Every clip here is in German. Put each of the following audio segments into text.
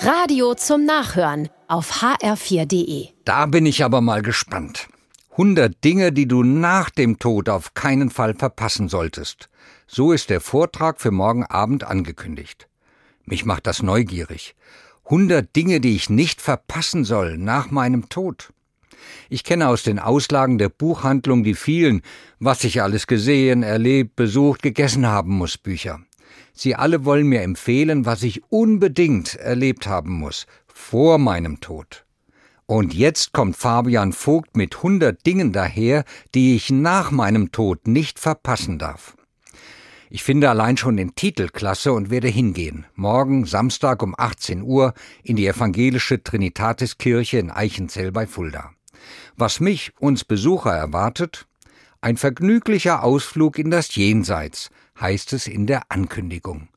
Radio zum Nachhören auf hr4.de. Da bin ich aber mal gespannt. 100 Dinge, die du nach dem Tod auf keinen Fall verpassen solltest. So ist der Vortrag für morgen Abend angekündigt. Mich macht das neugierig. 100 Dinge, die ich nicht verpassen soll nach meinem Tod. Ich kenne aus den Auslagen der Buchhandlung die vielen, was ich alles gesehen, erlebt, besucht, gegessen haben muss Bücher. Sie alle wollen mir empfehlen, was ich unbedingt erlebt haben muss, vor meinem Tod. Und jetzt kommt Fabian Vogt mit hundert Dingen daher, die ich nach meinem Tod nicht verpassen darf. Ich finde allein schon den Titel klasse und werde hingehen. Morgen, Samstag um 18 Uhr, in die evangelische Trinitatiskirche in Eichenzell bei Fulda. Was mich, uns Besucher erwartet? Ein vergnüglicher Ausflug in das Jenseits, heißt es in der Ankündigung.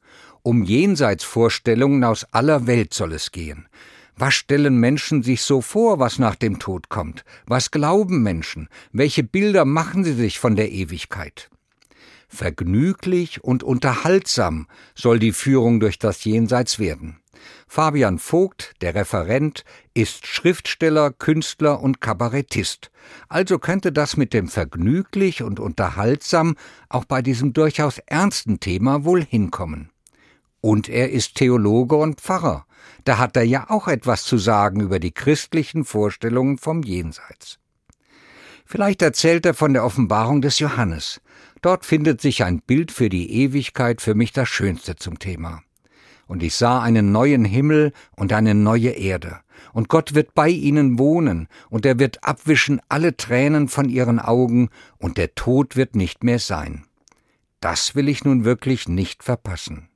Um Jenseitsvorstellungen aus aller Welt soll es gehen. Was stellen Menschen sich so vor, was nach dem Tod kommt? Was glauben Menschen? Welche Bilder machen sie sich von der Ewigkeit? Vergnüglich und unterhaltsam soll die Führung durch das Jenseits werden. Fabian Vogt, der Referent, ist Schriftsteller, Künstler und Kabarettist. Also könnte das mit dem vergnüglich und unterhaltsam auch bei diesem durchaus ernsten Thema wohl hinkommen. Und er ist Theologe und Pfarrer. Da hat er ja auch etwas zu sagen über die christlichen Vorstellungen vom Jenseits. Vielleicht erzählt er von der Offenbarung des Johannes. Dort findet sich ein Bild für die Ewigkeit, für mich das Schönste zum Thema und ich sah einen neuen Himmel und eine neue Erde. Und Gott wird bei ihnen wohnen, und er wird abwischen alle Tränen von ihren Augen, und der Tod wird nicht mehr sein. Das will ich nun wirklich nicht verpassen.